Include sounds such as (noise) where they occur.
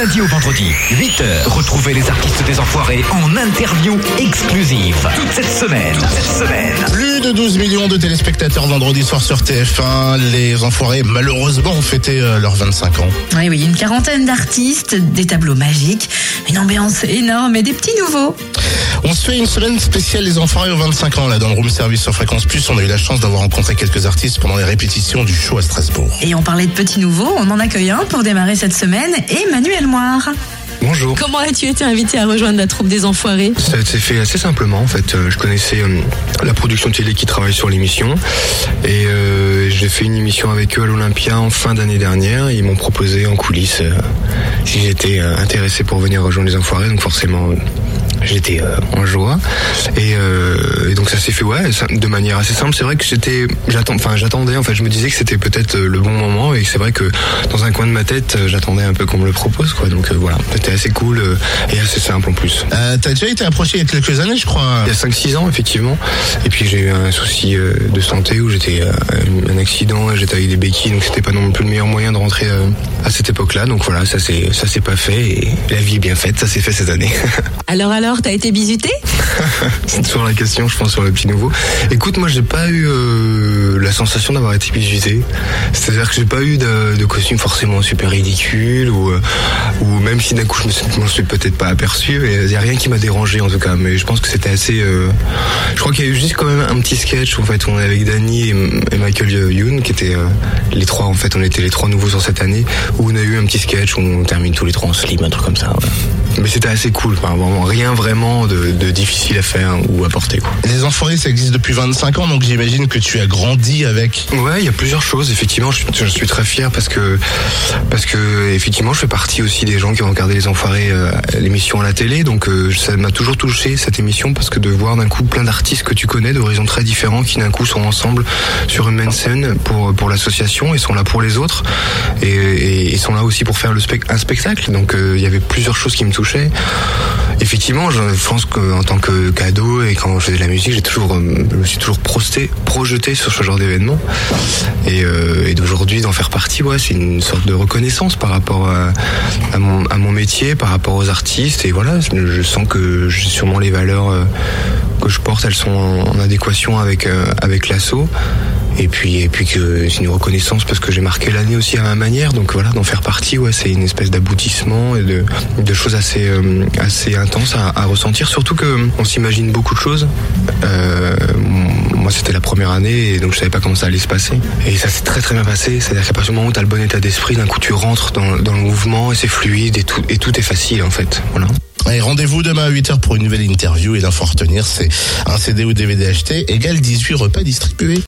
lundi au vendredi, 8h. Retrouvez les artistes des Enfoirés en interview exclusive. Toute cette semaine. Toute cette semaine. Plus de 12 millions de téléspectateurs vendredi soir sur TF1. Les Enfoirés, malheureusement, ont fêté euh, leurs 25 ans. Oui, oui, une quarantaine d'artistes, des tableaux magiques, une ambiance énorme et des petits nouveaux. On se fait une semaine spéciale Les Enfoirés aux 25 ans, là, dans le room service sur Fréquence Plus. On a eu la chance d'avoir rencontré quelques artistes pendant les répétitions du show à Strasbourg. Et on parlait de petits nouveaux, on en accueille un pour démarrer cette semaine, Emmanuel Moire. Bonjour. Comment as-tu été invité à rejoindre la troupe des Enfoirés? Ça s'est fait assez simplement en fait. Euh, Je connaissais euh, la production télé qui travaille sur l'émission et euh, j'ai fait une émission avec eux à l'Olympia en fin d'année dernière. Ils m'ont proposé en coulisses euh, si j'étais intéressé pour venir rejoindre les Enfoirés. Donc forcément. J'étais euh, en joie. Et, euh, donc ça s'est fait ouais ça- de manière assez simple. C'est vrai que j'étais j'attends enfin j'attendais en fait je me disais que c'était peut-être euh, le bon moment et c'est vrai que dans un coin de ma tête euh, j'attendais un peu qu'on me le propose quoi. Donc euh, voilà c'était assez cool euh, et assez simple en plus. Euh, T'as déjà été approché il y a quelques années, je crois. Il y a 5-6 ans, effectivement. Et puis j'ai eu un souci euh, de santé où j'étais euh, un accident, j'étais avec des béquilles, donc c'était pas non plus le meilleur moyen de rentrer euh, à cette époque-là. Donc voilà, ça s'est ça s'est pas fait et la vie est bien faite, ça s'est fait cette année. (laughs) Alors alors, t'as été (laughs) C'est toujours la question, je pense, sur le nouveau. Écoute, moi, j'ai pas eu euh, la sensation d'avoir été visité. C'est-à-dire que j'ai pas eu de, costume forcément super ridicule ou, euh, ou même si d'un coup je me suis, suis peut-être pas aperçu. Il y a rien qui m'a dérangé en tout cas, mais je pense que c'était assez. euh, je crois qu'il y a eu juste quand même un petit sketch en fait, on est avec Danny et, Michael Youn qui étaient les trois en fait, on était les trois nouveaux sur cette année où on a eu un petit sketch on termine tous les trois en slip, un truc comme ça. Mais c'était assez cool, enfin, vraiment rien vraiment de, de difficile à faire ou à porter quoi. Les Enfoirés, ça existe depuis 25 ans, donc j'imagine que tu as grandi avec. Ouais, il y a plusieurs choses. Effectivement, je suis, je suis très fier parce que parce que effectivement, je fais partie aussi des gens qui ont regardé les Enfoirés euh, l'émission à la télé. Donc euh, ça m'a toujours touché cette émission parce que de voir d'un coup plein d'artistes que tu connais d'horizons très différents qui d'un coup sont ensemble sur une même scène pour pour l'association et sont là pour les autres et, et, et sont là aussi pour faire le un spectacle. Donc euh, il y avait plusieurs choses qui me touchaient. Effectivement, je pense qu'en tant que cadeau et quand je faisais de la musique, euh, je me suis toujours prosté, projeté sur ce genre d'événement. Et, euh, d'aujourd'hui, d'en faire partie, c'est une sorte de reconnaissance par rapport à, mon, métier, par rapport aux artistes. Et voilà, je, sens que sûrement les valeurs euh, que je porte, elles sont en, adéquation avec l'assaut. Et puis, et puis que c'est une reconnaissance parce que j'ai marqué l'année aussi à ma manière. Donc voilà, d'en faire partie, ouais, c'est une espèce d'aboutissement et de, de choses assez, euh, assez intenses à, à ressentir. Surtout que euh, on s'imagine beaucoup de choses. Euh, moi, c'était la première année et donc je savais pas comment ça allait se passer. Et ça s'est très très bien passé. C'est-à-dire qu'à partir du moment où tu as le bon état d'esprit, d'un coup tu rentres dans, dans le mouvement et c'est fluide et tout, et tout est facile en fait. Voilà. Et rendez-vous demain à 8h pour une nouvelle interview. Et l'info à retenir, c'est un CD ou DVD acheté égale 18 repas distribués.